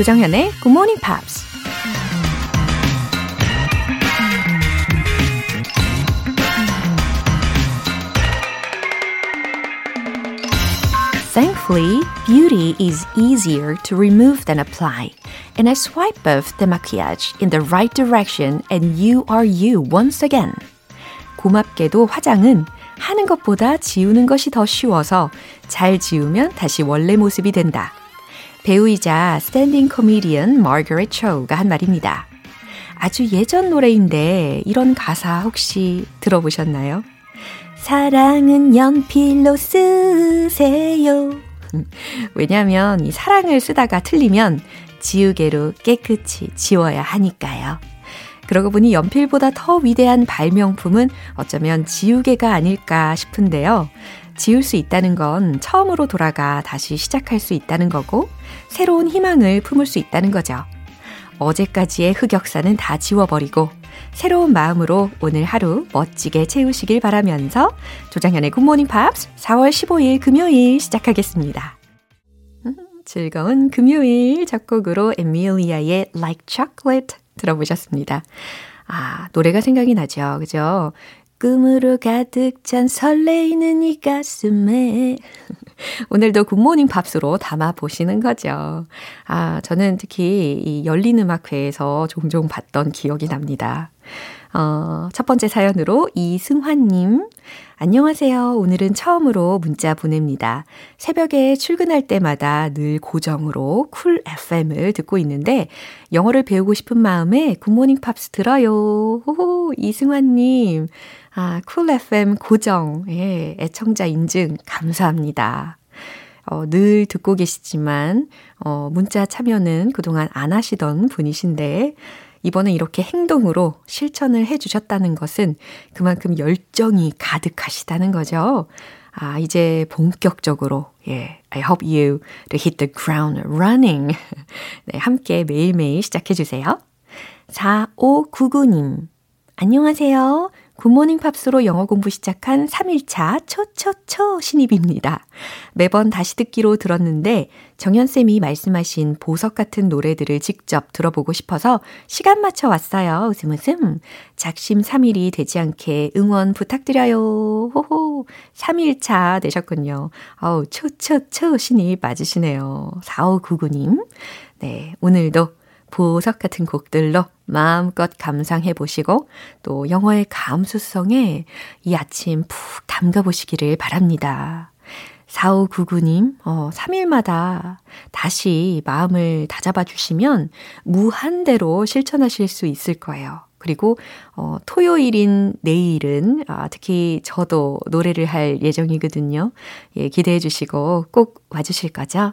조정현의 Good Morning Pops. Thankfully, beauty is easier to remove than apply. And I swipe off the maquillage in the right direction and you are you once again. 고맙게도 화장은 하는 것보다 지우는 것이 더 쉬워서 잘 지우면 다시 원래 모습이 된다. 배우이자 스탠딩 코미디언 마거릿 초우가 한 말입니다. 아주 예전 노래인데 이런 가사 혹시 들어보셨나요? 사랑은 연필로 쓰세요. 왜냐면 이 사랑을 쓰다가 틀리면 지우개로 깨끗이 지워야 하니까요. 그러고 보니 연필보다 더 위대한 발명품은 어쩌면 지우개가 아닐까 싶은데요. 지울 수 있다는 건 처음으로 돌아가 다시 시작할 수 있다는 거고, 새로운 희망을 품을 수 있다는 거죠. 어제까지의 흑역사는 다 지워버리고, 새로운 마음으로 오늘 하루 멋지게 채우시길 바라면서 조정현의 굿모닝 팝스 4월 15일 금요일 시작하겠습니다. 음, 즐거운 금요일 첫 곡으로 에밀리아의 Like Chocolate 들어보셨습니다. 아, 노래가 생각이 나죠. 그죠? 꿈으로 가득 찬 설레이는 이 가슴에. 오늘도 굿모닝 팝스로 담아 보시는 거죠. 아, 저는 특히 이 열린 음악회에서 종종 봤던 기억이 납니다. 어, 첫 번째 사연으로 이승환님. 안녕하세요. 오늘은 처음으로 문자 보냅니다. 새벽에 출근할 때마다 늘 고정으로 쿨 FM을 듣고 있는데 영어를 배우고 싶은 마음에 굿모닝 팝스 들어요. 호호, 이승환님. 아, 쿨 FM 고정. 예, 애청자 인증 감사합니다. 어, 늘 듣고 계시지만, 어, 문자 참여는 그동안 안 하시던 분이신데, 이번에 이렇게 행동으로 실천을 해 주셨다는 것은 그만큼 열정이 가득하시다는 거죠. 아, 이제 본격적으로, 예, I hope you hit the ground running. 네, 함께 매일매일 시작해 주세요. 4599님, 안녕하세요. 굿모닝 팝스로 영어 공부 시작한 3일차 초초초 신입입니다. 매번 다시 듣기로 들었는데 정연쌤이 말씀하신 보석 같은 노래들을 직접 들어보고 싶어서 시간 맞춰 왔어요. 웃음 웃음. 작심 3일이 되지 않게 응원 부탁드려요. 호호. 3일차 되셨군요. 아우, 초초초 신입 맞으시네요. 4599님. 네, 오늘도 보석 같은 곡들로 마음껏 감상해 보시고 또 영어의 감수성에 이 아침 푹 담가 보시기를 바랍니다. 4599님, 어, 3일마다 다시 마음을 다잡아 주시면 무한대로 실천하실 수 있을 거예요. 그리고, 어, 토요일인 내일은, 아, 특히 저도 노래를 할 예정이거든요. 예, 기대해 주시고 꼭 와주실 거죠?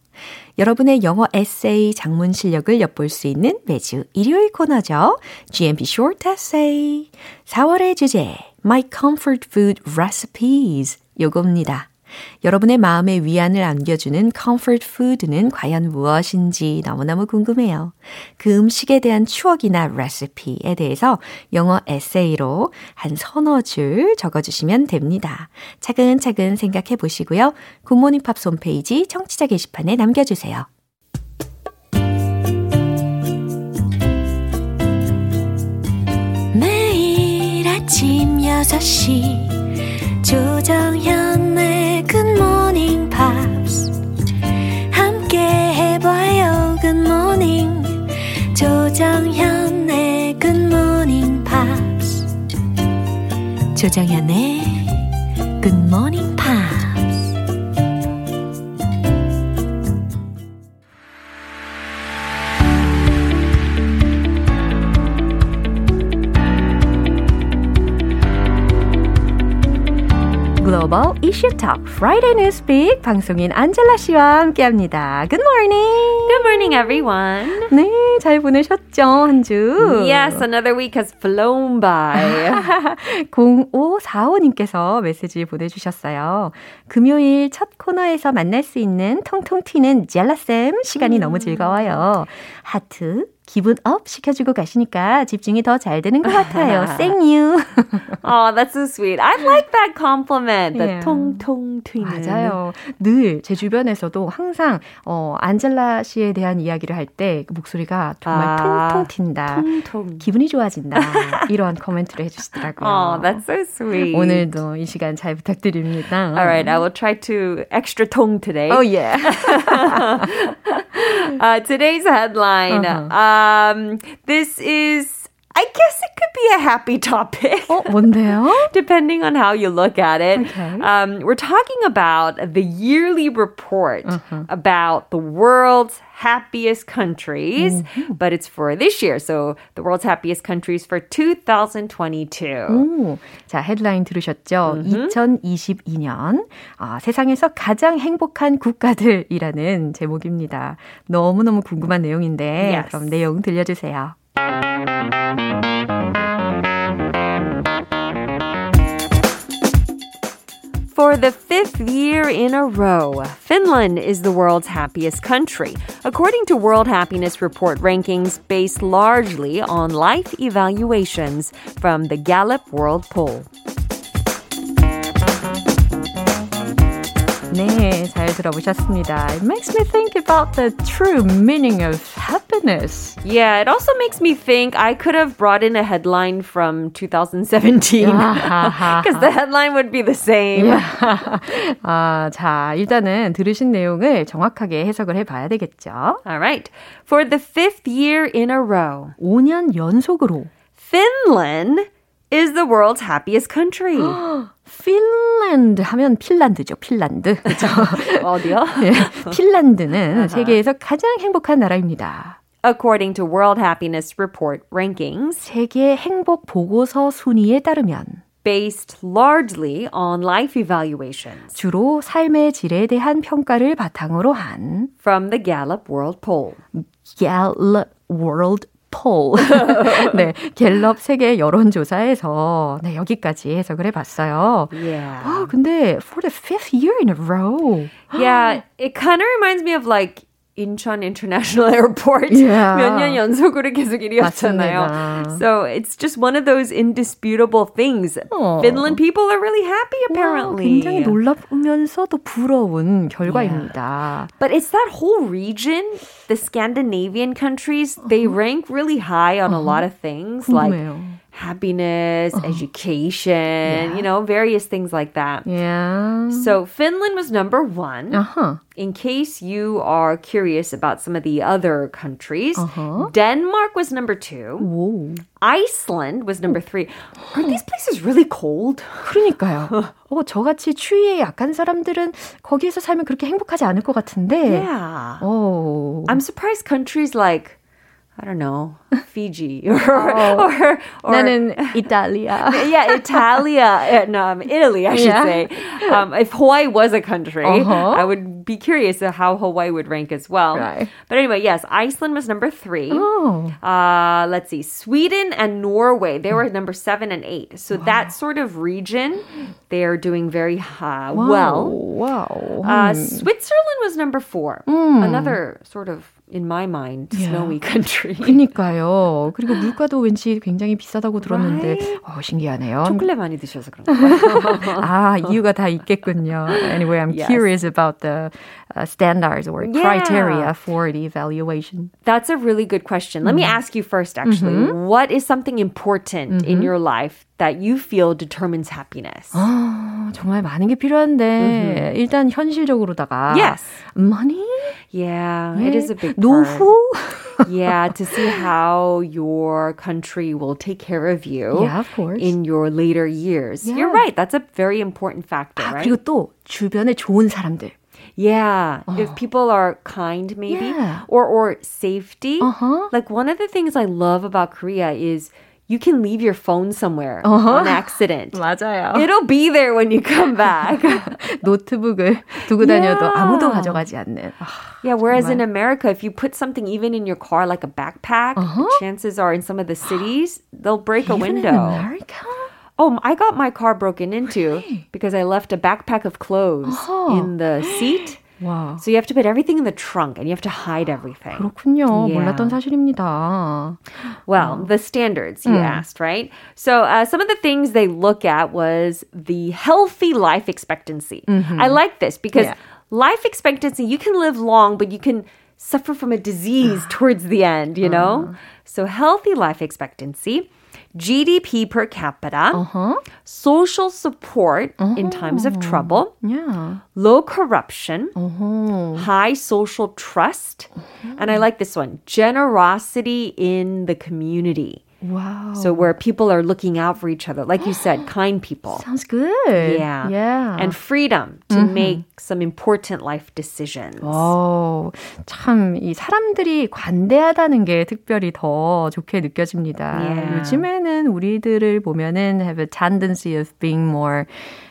여러분의 영어 에세이 장문 실력을 엿볼 수 있는 매주 일요일 코너죠. GMP Short Essay. 4월의 주제, My Comfort Food Recipes. 요겁니다. 여러분의 마음에 위안을 안겨주는 comfort food는 과연 무엇인지 너무너무 궁금해요. 그 음식에 대한 추억이나 레시피에 대해서 영어 에세이로 한 서너 줄 적어주시면 됩니다. 차근차근 생각해 보시고요. 굿모닝 팝스 홈페이지 청취자 게시판에 남겨주세요. 매일 아침 6시 조정현 조정현의 Pops Issue Talk Friday Newspeak 방송인 안젤라 씨와 함께합니다. Good morning. Good morning, everyone. 네, 잘 보내셨죠 한 주? Yes, another week has flown by. 0545님께서 메시지 보내주셨어요. 금요일 첫 코너에서 만날 수 있는 통통 튀는 젤라 쌤 시간이 음. 너무 즐거워요. 하트, 기분 up 시켜주고 가시니까 집중이 더 잘 되는 것 같아요. 생유. oh, that's so sweet. I like that compliment. The yeah. 통통 튀는. 맞아요. 늘 제 주변에서도 항상 어, 안젤라 씨에 대한 이야기를 할 때 그 목소리가 정말 아, 통통 튄다. 통통. 기분이 좋아진다. 이런 코멘트를 해주시더라고요. Oh, that's so sweet. 오늘도 이 시간 잘 부탁드립니다. Alright, I will try to extra 통 today. Oh yeah. uh, today's headline. Uh-huh. Um, this is I guess it could be a happy topic. 어, 뭔데요? Depending on how you look at it. Okay. Um, we're talking about the yearly report uh-huh. about the world's happiest countries, mm-hmm. but it's for this year. So the world's happiest countries for 2022. 오, 자, 헤드라인 들으셨죠? Mm-hmm. 2022년 아, 세상에서 가장 행복한 국가들이라는 제목입니다. 너무너무 궁금한 내용인데 yes. 그럼 내용 들려주세요. For the fifth year in a row, Finland is the world's happiest country, according to World Happiness Report rankings based largely on life evaluations from the Gallup World Poll. 네, 잘 들어보셨습니다. It makes me think about the true meaning of happiness. Yeah, it also makes me think I could have brought in a headline from 2017 because the headline would be the same. Yeah. 아, 자, 일단은 들으신 내용을 정확하게 해석을 해봐야 되겠죠. Alright. For the fifth year in a row. 5년 연속으로. Finland is the world's happiest country. 핀란드 하면 핀란드죠. 핀란드. 그죠? 어디요? 예, 핀란드는 세계에서 가장 행복한 나라입니다. According to World Happiness Report rankings, 세계 행복 보고서 순위에 따르면 based largely on life evaluations. 주로 삶의 질에 대한 평가를 바탕으로 한 from the Gallup World Poll. Gallup World poll. 네, 갤럽 세계 여론조사에서 네, 여기까지 해석을 해봤어요. Yeah. 와, 근데 for the fifth year in a row. Yeah, it kind of reminds me of like 인천 International Airport yeah. 몇년 연속으로 계속 1위였잖아요. 맞습니다. So it's just one of those indisputable things. Oh. Finland people are really happy apparently. 와, 굉장히 놀랍으면서도 부러운 결과입니다. Yeah. But it's that whole region, the Scandinavian countries, they rank really high on uh-huh. a lot of things like happiness, uh-huh. education, yeah. you know, various things like that. Yeah. So Finland was number one. Uh-huh. In case you are curious about some of the other countries, uh-huh. Denmark was number two. Whoa. Iceland was number three. Are these places really cold? 그러니까요. 어, 저같이 추위에 약한 사람들은 거기에서 살면 그렇게 행복하지 않을 것 같은데. Yeah. Oh. I'm surprised countries like I don't know, Fiji or, oh. or, or 나는 Italia. yeah, Italia. No, um, Italy, I should yeah. say. Um, if Hawaii was a country, uh-huh. I would be curious how Hawaii would rank as well. Right. But anyway, yes, Iceland was number three. Oh. Uh, let's see, Sweden and Norway, they were number seven and eight. So wow. that sort of region, they are doing very uh, wow. well. Wow. Uh, Switzerland was number four. Mm. Another sort of in my mind, yeah. snowy country. 그니까요. 그리고 물가도 왠지 굉장히 비싸다고 들었는데, right? 어, 신기하네요. 초콜릿 많이 드셔서 그런가요? 아, 이유가 다 있겠군요. Anyway, I'm yes. curious about the uh, standards or yeah. criteria for the evaluation. That's a really good question. Let mm. me ask you first, actually. Mm-hmm. What is something important mm-hmm. in your life that you feel determines happiness? 아, 정말 많은 게 필요한데 mm-hmm. 일단 현실적으로다가 yes. money? Yeah, 네. it is a big 노후? yeah, to see how your country will take care of you yeah, of course. in your later years. Yeah. You're right. That's a very important factor, 아, right? 그리고 또 주변에 좋은 사람들. Yeah, oh. if people are kind, maybe, yeah. or or safety. Uh-huh. Like one of the things I love about Korea is you can leave your phone somewhere uh-huh. on accident. 맞아요. It'll be there when you come back. 노트북을 두고 다녀도 yeah. 아무도 가져가지 않는. Yeah, whereas 정말. in America, if you put something even in your car, like a backpack, uh-huh. chances are in some of the cities, they'll break even a window. In America? Oh, I got my car broken into really? because I left a backpack of clothes uh-huh. in the seat. Wow. So you have to put everything in the trunk and you have to hide everything. 그렇군요. Yeah. 몰랐던 사실입니다. Well, the standards you mm. asked, right? So uh, some of the things they look at was the healthy life expectancy. Mm-hmm. I like this because yeah. life expectancy, you can live long, but you can suffer from a disease towards the end, you know? Uh. So healthy life expectancy. GDP per capita, uh-huh. social support uh-huh. in times of trouble, yeah. low corruption, uh-huh. high social trust, and I like this one generosity in the community. Wow. So where people are looking out for each other, like you said, kind people. Sounds good. Yeah. Yeah. And freedom to mm-hmm. make some important life decisions. 오, 참, 이 사람들이 관대하다는 게 특별히 더 좋게 느껴집니다. Yeah. 요즘에는 우리들을 보면은 have a tendency of being more,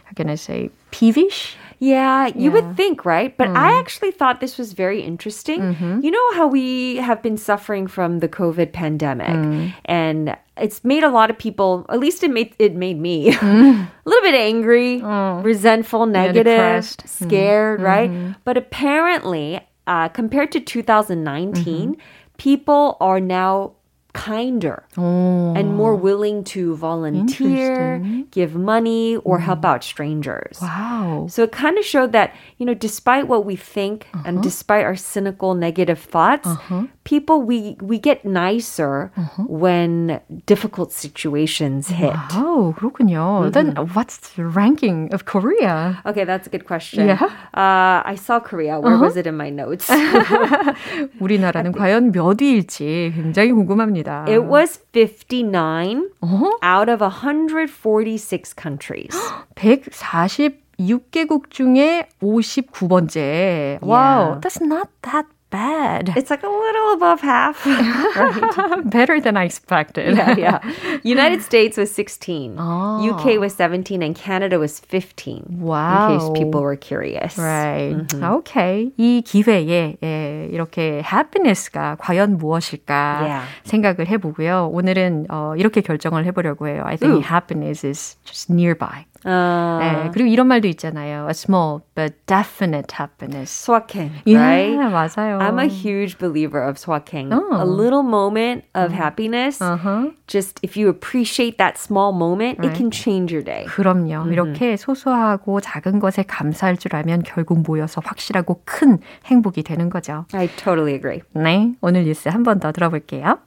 how can I say, peevish? Yeah, you yeah. would think, right? But mm. I actually thought this was very interesting. Mm-hmm. You know how we have been suffering from the COVID pandemic mm. and it's made a lot of people, at least it made it made me mm. a little bit angry, oh. resentful, negative, yeah, scared, mm. right? Mm-hmm. But apparently, uh, compared to 2019, mm-hmm. people are now kinder oh. and more willing to volunteer, give money, or mm. help out strangers. Wow. So it kind of showed that, you know, despite what we think uh-huh. and despite our cynical negative thoughts, uh-huh people we we get nicer uh-huh. when difficult situations hit. Wow, 그렇군요. Mm-hmm. Then what's the ranking of Korea? Okay, that's a good question. Yeah. Uh, I saw Korea. Where was it in my notes? 우리나라는 과연 몇 위일지 굉장히 궁금합니다. 있습니다. It was 59 uh-huh. out of 146 countries. 146개국 중에 59번째. Yeah. Wow, that's not that bad. It's like a little above half. right. Better than I expected. Yeah, yeah. United States was 16. Oh. UK was 17 and Canada was 15. Wow. In case people were curious. Right. Mm-hmm. Okay. 이 기회에 예, 이렇게 happiness가 과연 무엇일까 yeah. 생각을 해보고요. 오늘은 어, 이렇게 결정을 해보려고 해요. I think Ooh. happiness is just nearby. 어. 네, 그리고 이런 말도 있잖아요. A small but definite happiness. 소확행, right? Yeah, 맞아요. I'm a huge believer of 소확행. Oh. A little moment of happiness. Uh-huh. Just if you appreciate that small moment, right. it can change your day. 그럼요. Mm-hmm. 이렇게 소소하고 작은 것에 감사할 줄 알면 결국 모여서 확실하고 큰 행복이 되는 거죠. I totally agree. 네, 오늘 뉴스 한 번 더 들어볼게요.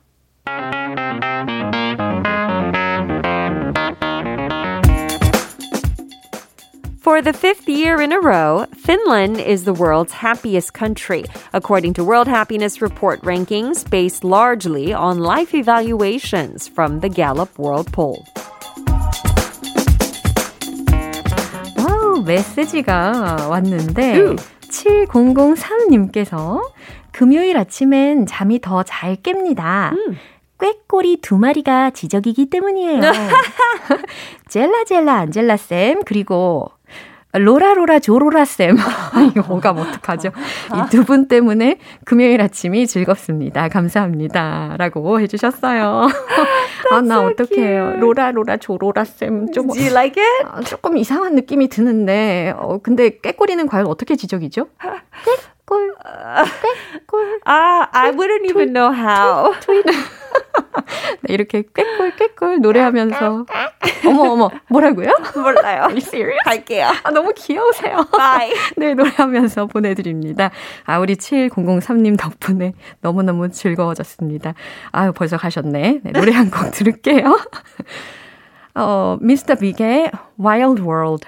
For the fifth year in a row, Finland is the world's happiest country, according to World Happiness Report rankings based largely on life evaluations from the Gallup World Poll. 와우, 메시지가 왔는데 7003님께서 금요일 아침엔 잠이 더 잘 깹니다. 음. 꾀꼬리 두 마리가 지적이기 때문이에요. 젤라젤라 안젤라쌤, 그리고 로라로라 조로라쌤. 이거 오감 어떡하죠? 이 두 분 때문에 금요일 아침이 즐겁습니다. 감사합니다. 라고 해주셨어요. 아, 나 so 어떡해요. 로라로라 조로라쌤. 좀. Do you like it? 아, 조금 이상한 느낌이 드는데, 어, 근데 꾀꼬리는 과연 어떻게 지저귀죠? 꾀꼴, 꾀꼴. 아, I wouldn't even know how. 이렇게 꾀꿀 꾀꿀 노래하면서 어머 어머 뭐라고요? 몰라요. Are you serious? 갈게요. 아 너무 귀여우세요. Bye. 네 노래하면서 보내드립니다. 아 우리 7003님 덕분에 너무너무 즐거워졌습니다. 아유 벌써 가셨네. 네, 노래 한 곡 들을게요. 어 미스터 빅의 Wild World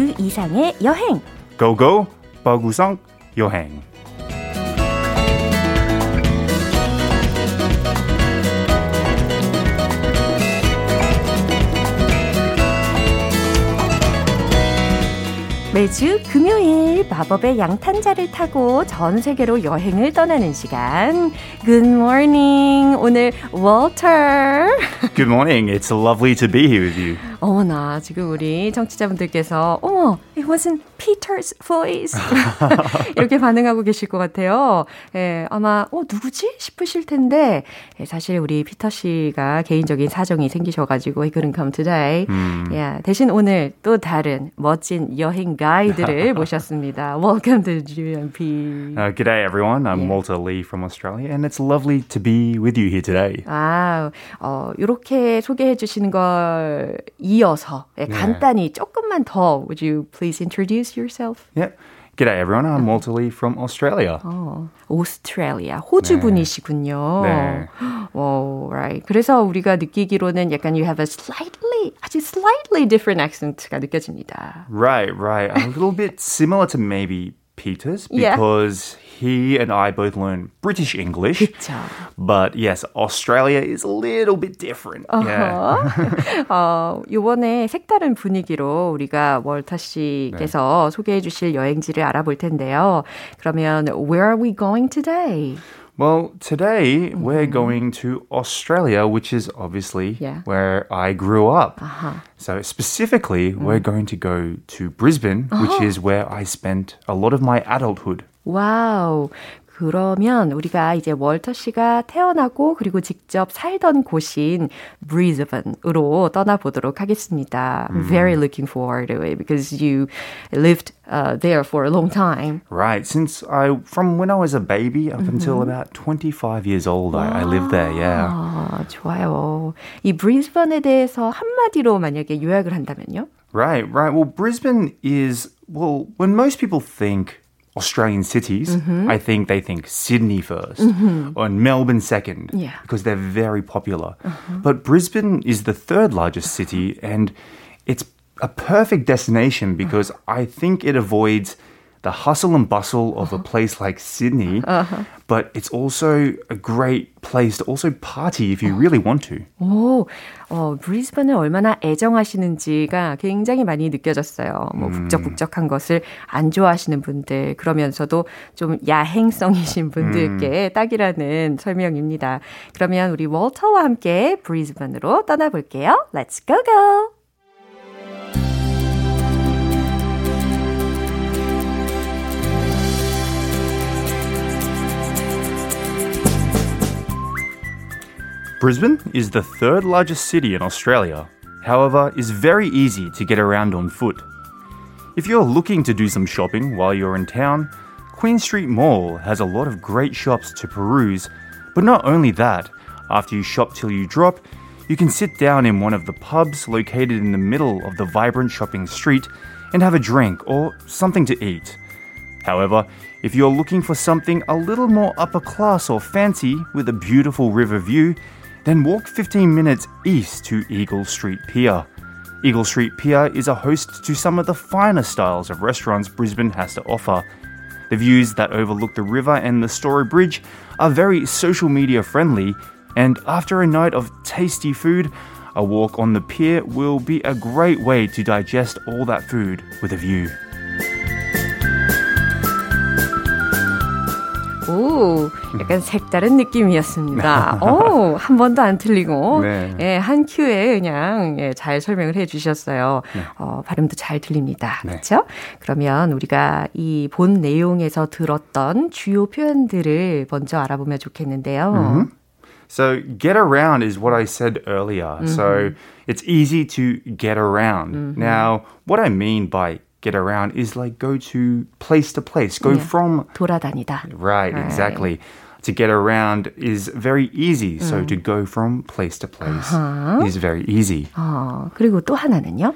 이상의 여행. 고고 버구성 여행. 매주 금요일 마법의 양탄자를 타고 전 세계로 여행을 떠나는 시간. Good morning. 오늘 월터. Good morning. It's lovely to be here with you. 어머나, 지금 우리 청취자분들께서, 어머, it wasn't Peter's voice. 이렇게 반응하고 계실 것 같아요. 예, 아마, 어, 누구지? 싶으실 텐데, 예, 사실 우리 피터 씨가 개인적인 사정이 생기셔가지고, he couldn't come today. 음. 예, 대신 오늘 또 다른 멋진 여행 가이드를 모셨습니다. Welcome to GMP. Uh, good day, everyone. I'm yeah. Walter Lee from Australia, and it's lovely to be with you here today. 아, 어, 이렇게 소개해 주시는 걸 이 어서 예, 간단히 조금만 더 would you please introduce yourself? Yeah. G'day everyone. I'm Walter Lee from Australia. 어, 오스트레일리아 호주 분이시군요. 네. 오, right. 그래서 우리가 느끼기로는 약간 you have a slightly 아주 slightly different accent가 느껴집니다. Right, right. A little bit similar to maybe Peters because yeah. he and I both learn British English. 그쵸. But yes, Australia is a little bit different. Uh-huh. Yeah. 어, 이번에 색다른 분위기로 우리가 월터 씨께서 네. 소개해 주실 여행지를 알아볼 텐데요. 그러면 where are we going today? Well, today mm-hmm. we're going to Australia, which is obviously yeah. where I grew up. Uh-huh. So, specifically, mm. we're going to go to Brisbane, uh-huh. which is where I spent a lot of my adulthood. Wow. 그러면 우리가 이제 월터 씨가 태어나고 그리고 직접 살던 곳인 Brisbane으로 떠나보도록 하겠습니다. I'm very looking forward to it because you lived uh, there for a long time. Right. Since I, from when I was a baby up mm-hmm. until about 25 years old, I, I lived there, yeah. 아, 좋아요. 이 브리즈번에 대해서 한마디로 만약에 요약을 한다면요? Right, right. Well, Brisbane is, well, when most people think Australian cities, mm-hmm. I think they think Sydney 1st mm-hmm. and Melbourne second yeah. because they're very popular. Uh-huh. But Brisbane is the third largest city and it's a perfect destination because uh-huh. I think it avoids the hustle and bustle of uh-huh. a place like Sydney, uh-huh. but it's also a great place to also party if you really want to. 오, 어, 브리스번을 얼마나 애정하시는지가 굉장히 많이 느껴졌어요. 뭐 음. 북적북적한 것을 안 좋아하시는 분들, 그러면서도 좀 야행성이신 분들께 음. 딱이라는 설명입니다. 그러면 우리 월터와 함께 브리스번으로 떠나볼게요. Let's go go! Brisbane is the third largest city in Australia, however, is very easy to get around on foot. If you're looking to do some shopping while you're in town, Queen Street Mall has a lot of great shops to peruse, but not only that, after you shop till you drop, you can sit down in one of the pubs located in the middle of the vibrant shopping street and have a drink or something to eat. However, if you're looking for something a little more upper class or fancy with a beautiful river view, then walk 15 minutes east to Eagle Street Pier. Eagle Street Pier is a host to some of the finest styles of restaurants Brisbane has to offer. The views that overlook the river and the Story Bridge are very social media friendly, and after a night of tasty food, a walk on the pier will be a great way to digest all that food with a view. 오, 약간 색다른 느낌이었습니다. 오, 한 번도 안 틀리고, 네. 예, 한 큐에 그냥 예, 잘 설명을 해 주셨어요. 네. 어, 발음도 잘 들립니다. 네. 그렇죠? 그러면 우리가 이 본 내용에서 들었던 주요 표현들을 먼저 알아보면 좋겠는데요. Mm-hmm. So get around is what I said earlier. Mm-hmm. So it's easy to get around. Mm-hmm. Now, what I mean by get around is like go to place to place, go yeah. from 돌아다니다. Right, right, exactly. To get around is very easy. So to go from place to place uh-huh. is very easy. 어, 그리고 또 하나는요?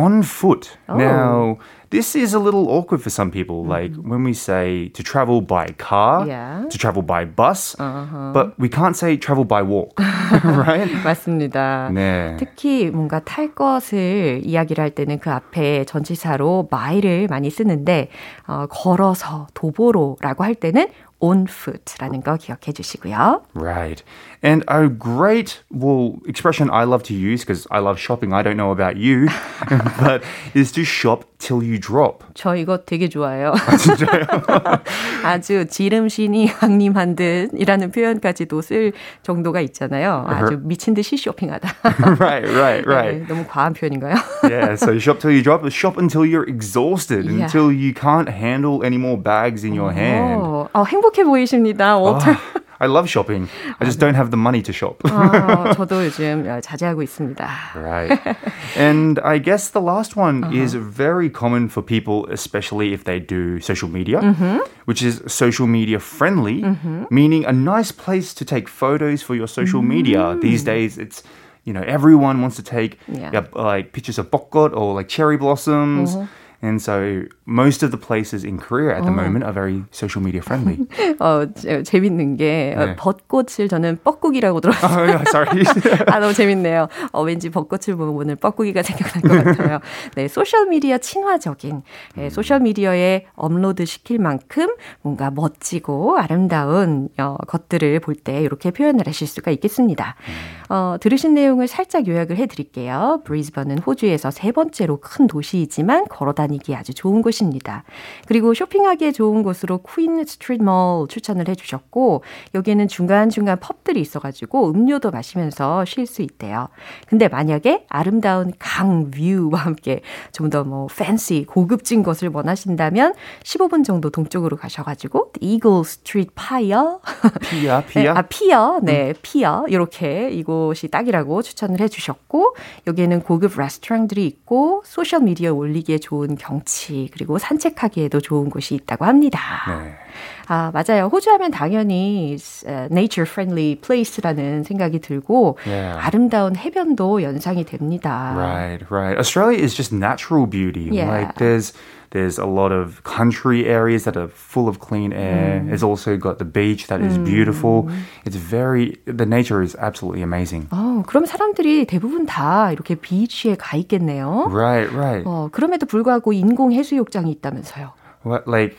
On foot. Oh. Now, this is a little awkward for some people. Mm-hmm. Like when we say to travel by car, yeah. to travel by bus, uh-huh. but we can't say travel by walk, right? 맞습니다. 네. 특히 뭔가 탈 것을 이야기를 할 때는 그 앞에 전치사로 my를 많이 쓰는데 어, 걸어서 도보로라고 할 때는 on foot라는 거 기억해 주시고요. Right. And a great well expression I love to use because I love shopping. I don't know about you, but is to shop till you drop. 저 이거 되게 좋아해요. 아, 진짜요? 아주 지름신이 항림한 듯이라는 표현까지도 쓸 정도가 있잖아요. 아주 미친 듯이 쇼핑하다. right, right, right. 네, 너무 과한 표현인가요? yeah, so shop till you drop. Shop until you're exhausted, yeah. until you can't handle any more bags in your hand. 어, 행복해 보이십니다. 워터. I love shopping. I just don't have the money to shop. 어, 저도 요즘 자제하고 있습니다. Right. And I guess the last one uh-huh. is very common for people, especially if they do social media, mm-hmm. which is social media friendly, mm-hmm. meaning a nice place to take photos for your social mm-hmm. media. These days, it's you know everyone wants to take yeah. Yeah, like pictures of bokgot or like cherry blossoms. Uh-huh. And so most of the places in Korea at the moment are very social media friendly. 어, 재밌는 게 네. 벚꽃을 저는 뻐꾸기라고 들었어요. Oh, sorry. 아, 너무 재밌네요. 어, 왠지 벚꽃을 보면 오늘 뻐꾸기가 생각날 것 같아요. 네, 소셜 미디어 친화적인 네, 소셜 미디어에 업로드 시킬 만큼 뭔가 멋지고 아름다운 어, 것들을 볼 때 이렇게 표현을 하실 수가 있겠습니다. 어, 들으신 내용을 살짝 요약을 해 드릴게요. 브리즈번은 호주에서 세 번째로 큰 도시이지만 걸어다니 다니기 아주 좋은 곳입니다. 그리고 쇼핑하기에 좋은 곳으로 퀸 스트리트 몰 추천을 해주셨고 여기에는 중간중간 pub들이 있어가지고 음료도 마시면서 쉴 수 있대요. 근데 만약에 아름다운 강 view와 함께 좀 더 뭐 fancy 고급진 것을 원하신다면 15분 정도 동쪽으로 가셔가지고 이글 스트리트 파이어 피어 피어 아 피어 네 음. 피어 이렇게 이곳 이 딱이라고 추천을 해주셨고 여기에는 고급 레스토랑들이 있고 소셜 미디어 올리기에 좋은 경치 그리고 산책하기에도 좋은 곳이 있다고 합니다. 네. 아, 맞아요. 호주 하면 당연히 nature friendly place라는 생각이 들고 yeah. 아름다운 해변도 연상이 됩니다. Right, right. Australia is just natural beauty. Yeah. Like there's there's a lot of country areas that are full of clean air. Mm. It's also got the beach that is mm. beautiful. It's very the nature is absolutely amazing. 어, 그럼 사람들이 대부분 다 이렇게 비치에 가 있겠네요. Right, right. 어, 그럼에도 불구하고 인공 해수욕장이 있다면서요. What like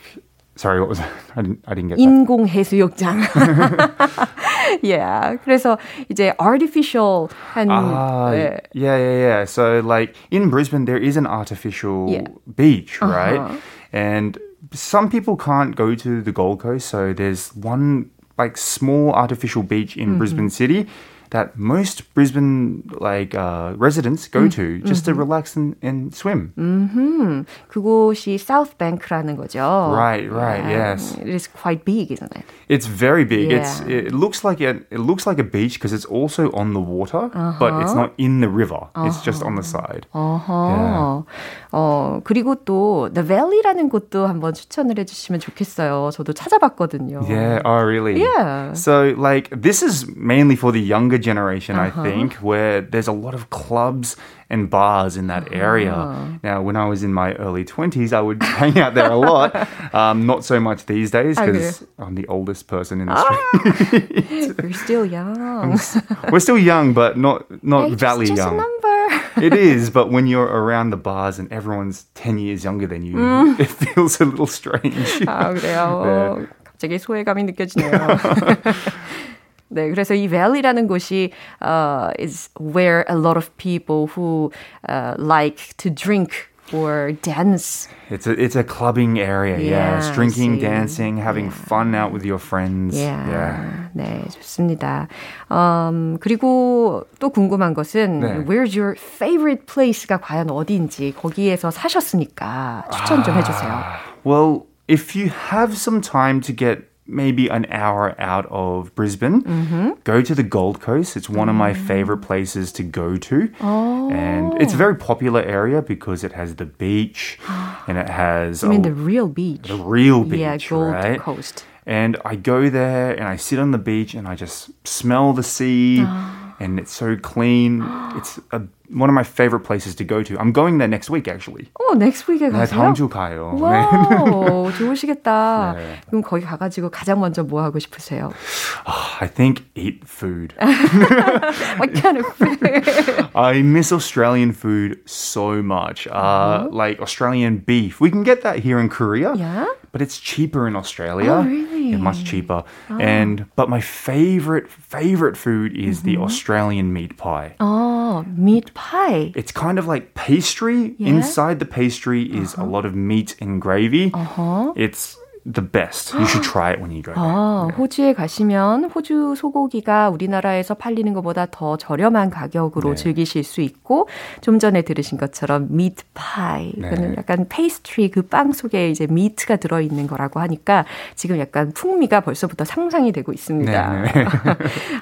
Sorry, what was that? I didn't, I didn't get 인공 해수욕장. yeah. 그래서 이제 artificial 한 ah, 네. Yeah, yeah, yeah. So like in Brisbane there is an artificial yeah. beach, right? Uh-huh. And some people can't go to the Gold Coast, so there's one like small artificial beach in mm-hmm. Brisbane City that most Brisbane like uh, residents go to just to relax and, and swim. Mm-hmm. 그곳이 South Bank라는 거죠. Right, right, yeah. yes. It is quite big, isn't it? It's very big. Yeah. It's it looks like a it looks like a beach because it's also on the water, uh-huh. but it's not in the river. Uh-huh. It's just on the side. Uh-huh. Yeah. 어 그리고 또 The Valley라는 곳도 한번 추천을 해주시면 좋겠어요. 저도 찾아봤거든요. Yeah. Oh, really? Yeah. So like this is mainly for the younger generation, uh-huh. I think, where there's a lot of clubs and bars in that area. Uh-huh. Now, when I was in my early 20s, I would hang out there a lot. Um, not so much these days because I'm the oldest person in the street. You're still young. we're still young, but not not hey, valley just, just young. A it is, but when you're around the bars and everyone's 10 years younger than you, mm. it feels a little strange. 아, 그래요. 네. 갑자기 소외감이 느껴지네요. 네, 그래서 이 valley라는 곳이 uh, is where a lot of people who uh, like to drink or dance. It's a it's a clubbing area. Yeah, yes, drinking, dancing, having yeah. fun out with your friends. Yeah. yeah. 네, 좋습니다. Um, 그리고 또 궁금한 것은 네. Where's your favorite place가 과연 어디인지 거기에서 사셨으니까 추천 좀 해주세요. Well, if you have some time to get maybe an hour out of Brisbane. Mm-hmm. Go to the Gold Coast. It's one of my mm. favorite places to go to. Oh. And it's a very popular area because it has the beach and it has. I mean, the real beach. The real beach. Yeah, Gold right? Coast. And I go there and I sit on the beach and I just smell the sea. and it's so clean. it's a one of my favorite places to go to. I'm going there next week actually. 어, next week에 네, 가세요? 다음 주 가요. 와우, 좋으시겠다. 네. 그럼 거기 가가지고 가장 먼저 뭐 하고 싶으세요? I think eat food. What kind of food? I miss Australian food so much. Uh, like Australian beef. We can get that here in Korea. Yeah? But it's cheaper in Australia. Oh, really? Yeah, much cheaper. And ah. but my favorite favorite food is the mm-hmm. Australian meat pie. Oh, meat pie. It's kind of like pastry. Yeah? Inside the pastry is a uh-huh. lot of meat and gravy. Uh-huh. It's the best. You should try it when you go there. 아, 호주에 가시면 호주 소고기가 우리나라에서 팔리는 것보다 더 저렴한 가격으로 네. 즐기실 수 있고 좀 전에 들으신 것처럼 meat pie. 네. 이거는 약간 페이스트리 그 빵 속에 이제 미트가 들어 있는 거라고 하니까 지금 약간 풍미가 벌써부터 상상이 되고 있습니다. 네, 네.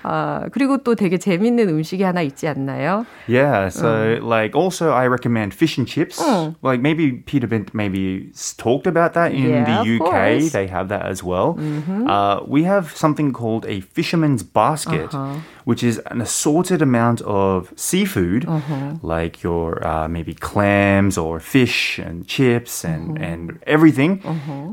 아, 그리고 또 되게 재밌는 음식이 하나 있지 않나요? Yeah, so like also I recommend fish and chips. Mm. Like maybe Peter Bent maybe talked about that in Yeah, the UK. Mm-hmm. They have that as well. Uh, we have something called a fisherman's basket, Uh-huh which is an assorted amount of seafood, Uh-huh. like your uh, maybe clams or fish and chips and Mm-hmm. and everything,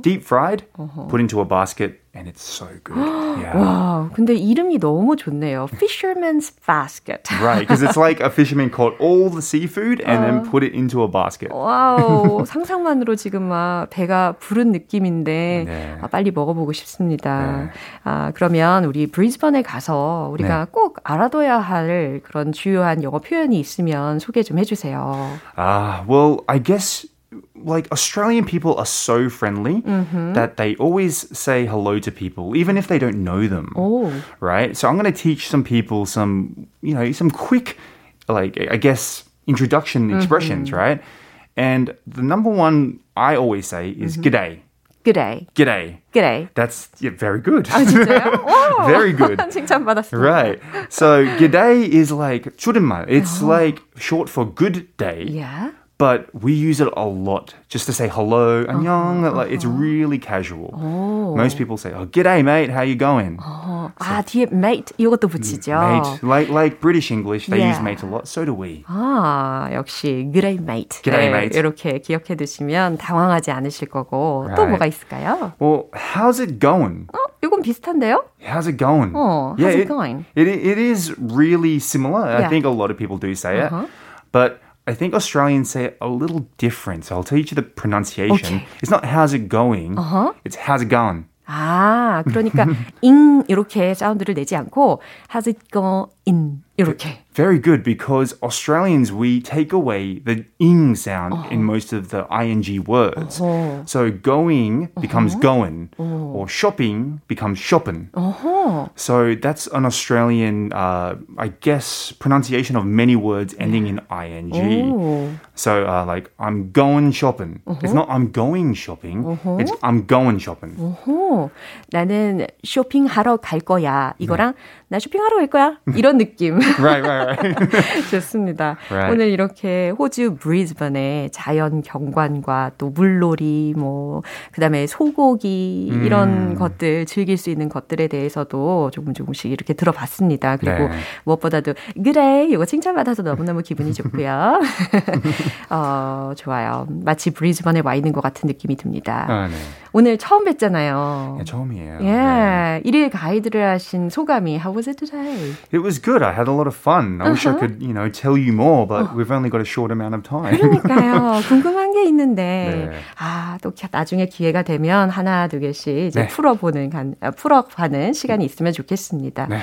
deep fried, put into a basket, and it's so good. yeah. 와, 근데 이름이 너무 좋네요. Fisherman's basket. Right, because it's like a fisherman caught all the seafood and then put it into a basket. 와우, 상상만으로 지금 막 배가 부른 느낌인데 네. 아, 빨리 먹어보고 싶습니다. 네. 아, 그러면 우리 브리즈번에 가서 우리가 네. 꼭 알아둬야 할 그런 주요한 영어 표현이 있으면 소개 좀 해주세요. Ah, well, I guess like Australian people are so friendly that they always say hello to people, even if they don't know them. 오, Right? So I'm going to teach some people some, you know, some quick, like, I guess, introduction expressions, right? And the number one I always say is g'day. 그래, G'day. 그래. That's yeah, very good. 아, 진짜요? 오! Very good. 칭찬받았습니다. Right. So g'day is like 줄임말. It's like short for good day. Yeah. But we use it a lot just to say hello, 안녕. Like it's really casual. Most people say, "Oh, g'day, mate. How you going?" 어, 아, 뒤에 mate 이것도 붙이죠. Mate, like like British English, they use Yeah. mate a lot. So do we. 아, 역시 그레이 메이트. G'day, mate. 이렇게 기억해 두시면 당황하지 않으실 거고 또 Right. 뭐가 있을까요? Well, how's it going? 어, 이건 비슷한데요? How's it going? Oh, how's it it, going? It, it is really similar. Yeah. I think a lot of people do say Uh-huh. it. But I think Australians say it a little different. So I'll teach you the pronunciation. Okay. It's not how's it going. Uh-huh. It's how's it going. 아, 그러니까 ing 이렇게 사운드를 내지 않고 how's it going 이렇게. Very good because Australians we take away the ing sound in most of the ing words. Oh. So going becomes Uh-huh. going, or shopping becomes shopping. 어허. So that's an Australian, uh, I guess, pronunciation of many words ending in ing. 오. So uh, like I'm going shopping. It's not I'm going shopping. It's I'm going shopping. 오, 나는 쇼핑하러 갈 거야. 이거랑 나 쇼핑하러 갈 거야. 이런 느낌. Right, right, right. 좋습니다. Right. 오늘 이렇게 호주 브리즈번의 자연 경관과 또 물놀이, 뭐, 그 다음에 소고기, 음. 이런 것들, 즐길 수 있는 것들에 대해서도 조금 조금씩 이렇게 들어봤습니다. 그리고 네. 무엇보다도, 그래, 이거 칭찬받아서 너무너무 기분이 좋고요. 어, 좋아요. 마치 브리즈번에 와 있는 것 같은 느낌이 듭니다. 아, 네. 오늘 처음 뵀잖아요. 네, 처음이에요. 예, 네. 일일 가이드를 하신 소감이 How was it today? It was good. I had a lot of fun. I wish I could, you know, tell you more, but we've only got a short amount of time. 그러니까요. 궁금한 게 있는데, 네. 아, 또 기- 나중에 기회가 되면 하나, 두 개씩 이제 네. 풀어보는, 간, 아, 풀어가는 시간이 있으면 좋겠습니다. 네.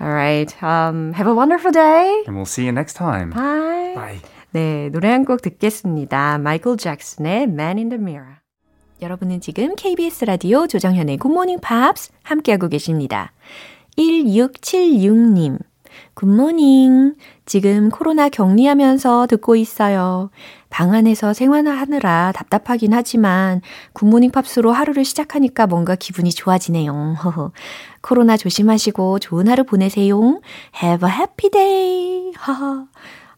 Alright. Um, have a wonderful day. And we'll see you next time. Bye. Bye. 네, 노래 한 곡 듣겠습니다. 마이클 잭슨의 Man in the Mirror. 여러분은 지금 KBS 라디오 조정현의 굿모닝 팝스 함께하고 계십니다. 1676님. Good morning. 지금 코로나 격리하면서 듣고 있어요. 방 안에서 생활하느라 답답하긴 하지만 굿모닝 팝스로 하루를 시작하니까 뭔가 기분이 좋아지네요. 코로나 조심하시고 좋은 하루 보내세요. Have a happy day.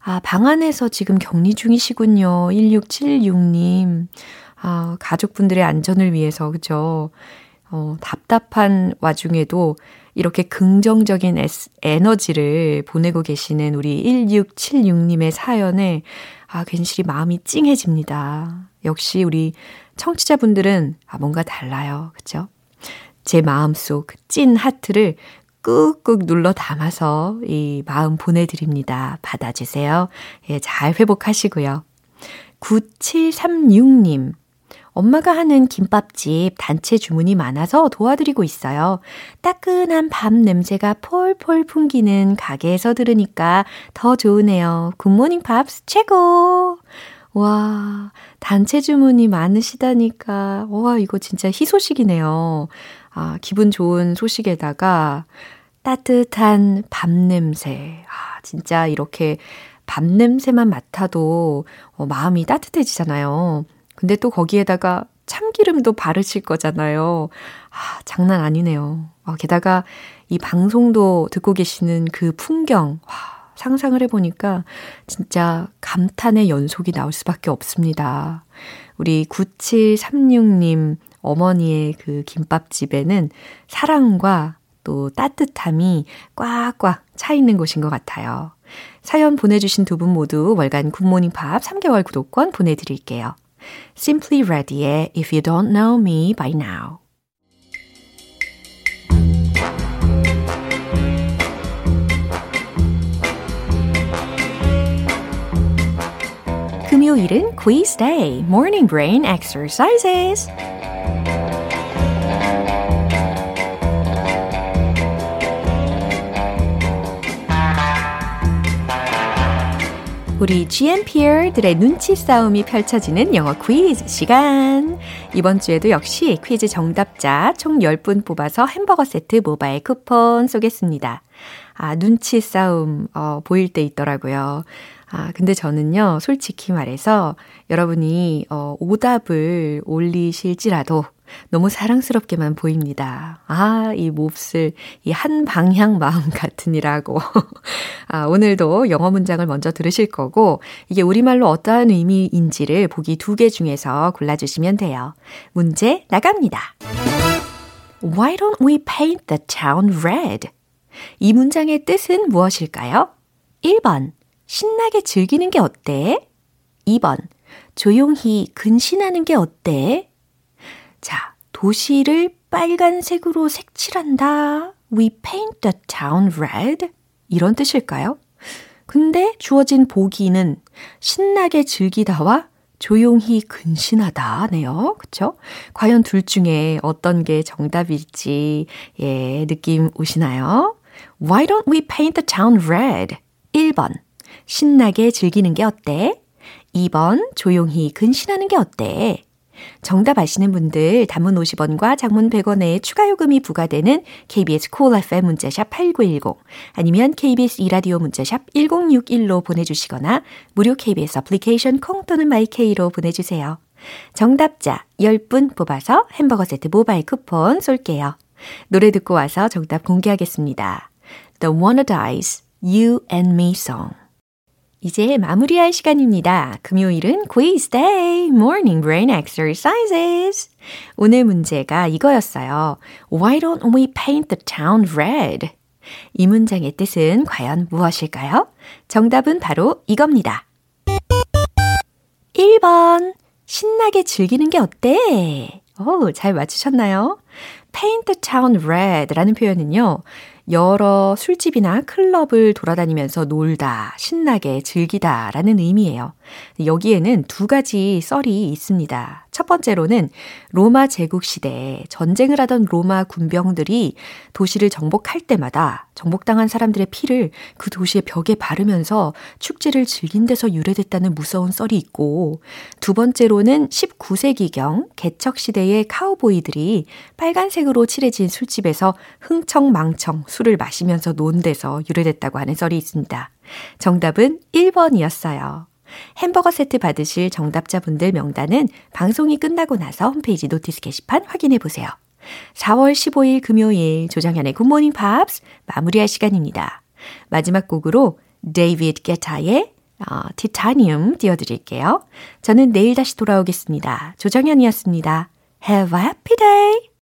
아, 방 안에서 지금 격리 중이시군요. 1676님. 아, 가족분들의 안전을 위해서, 그죠? 어, 답답한 와중에도 이렇게 긍정적인 에너지를 보내고 계시는 우리 1676님의 사연에 아, 괜시리 마음이 찡해집니다. 역시 우리 청취자분들은 아, 뭔가 달라요. 그쵸? 제 마음속 그 찐 하트를 꾹꾹 눌러 담아서 이 마음 보내드립니다. 받아주세요. 예, 잘 회복하시고요. 9736님. 엄마가 하는 김밥집 단체 주문이 많아서 도와드리고 있어요. 따끈한 밥 냄새가 폴폴 풍기는 가게에서 들으니까 더 좋으네요. 굿모닝 팝스 최고! 와, 단체 주문이 많으시다니까. 와, 이거 진짜 희소식이네요. 아, 기분 좋은 소식에다가 따뜻한 밥 냄새. 아, 진짜 이렇게 밥 냄새만 맡아도 어, 마음이 따뜻해지잖아요. 근데 또 거기에다가 참기름도 바르실 거잖아요. 아, 장난 아니네요. 아, 게다가 이 방송도 듣고 계시는 그 풍경, 와, 상상을 해보니까 진짜 감탄의 연속이 나올 수밖에 없습니다. 우리 9736님 어머니의 그 김밥집에는 사랑과 또 따뜻함이 꽉꽉 차 있는 곳인 것 같아요. 사연 보내주신 두 분 모두 월간 굿모닝 팝 3개월 구독권 보내드릴게요. Simply Ready의 If You Don't Know Me By Now 금요일은 Quiz Day, Morning Brain Exercises 우리 GMPR들의 눈치 싸움이 펼쳐지는 영어 퀴즈 시간. 이번 주에도 역시 퀴즈 정답자 총 10분 뽑아서 햄버거 세트 모바일 쿠폰 쏘겠습니다. 아, 눈치 싸움, 어, 보일 때 있더라고요. 아, 근데 저는요, 솔직히 말해서 여러분이, 어, 오답을 올리실지라도 너무 사랑스럽게만 보입니다. 아, 이 몹쓸, 이 한 방향 마음 같으니라고. 아, 오늘도 영어 문장을 먼저 들으실 거고, 이게 우리말로 어떠한 의미인지를 보기 두 개 중에서 골라주시면 돼요. 문제 나갑니다. Why don't we paint the town red? 이 문장의 뜻은 무엇일까요? 1번, 신나게 즐기는 게 어때? 2번, 조용히 근신하는 게 어때? 자, 도시를 빨간색으로 색칠한다. We paint the town red. 이런 뜻일까요? 근데 주어진 보기는 신나게 즐기다와 조용히 근신하다네요. 그쵸? 과연 둘 중에 어떤 게 정답일지, 예, 느낌 오시나요? Why don't we paint the town red? 1번. 신나게 즐기는 게 어때? 2번. 조용히 근신하는 게 어때? 정답 아시는 분들 단문 50원과 장문 100원의 추가 요금이 부과되는 KBS 콜 cool FM 문자샵 8910 아니면 KBS 이라디오 문자샵 1061로 보내주시거나 무료 KBS 애플리케이션 콩 또는 마이케이로 보내주세요. 정답자 10분 뽑아서 햄버거 세트 모바일 쿠폰 쏠게요. 노래 듣고 와서 정답 공개하겠습니다. The Wanna Dies You and Me Song 이제 마무리할 시간입니다. 금요일은 quiz day, morning brain exercises. 오늘 문제가 이거였어요. Why don't we paint the town red? 이 문장의 뜻은 과연 무엇일까요? 정답은 바로 이겁니다. 1번. 신나게 즐기는 게 어때? 오, 잘 맞추셨나요? paint the town red 라는 표현은요, 여러 술집이나 클럽을 돌아다니면서 놀다, 신나게 즐기다 라는 의미예요. 여기에는 두 가지 썰이 있습니다. 첫 번째로는 로마 제국 시대에 전쟁을 하던 로마 군병들이 도시를 정복할 때마다 정복당한 사람들의 피를 그 도시의 벽에 바르면서 축제를 즐긴 데서 유래됐다는 무서운 썰이 있고 두 번째로는 19세기경 개척 시대의 카우보이들이 빨간색으로 칠해진 술집에서 흥청망청 술을 마시면서 논 데서 유래됐다고 하는 썰이 있습니다. 정답은 1번이었어요. 햄버거 세트 받으실 정답자분들 명단은 방송이 끝나고 나서 홈페이지 notice 게시판 확인해 보세요. 4월 15일 금요일 조정현의 굿모닝 팝스 마무리할 시간입니다. 마지막 곡으로 데이비드 게타의 어, 티타늄 띄워드릴게요. 저는 내일 다시 돌아오겠습니다. 조정현이었습니다. Have a happy day!